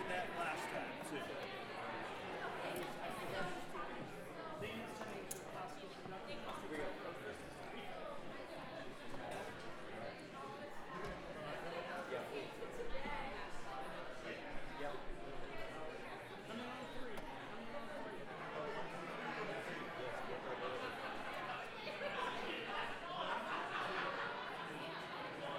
did that last time too.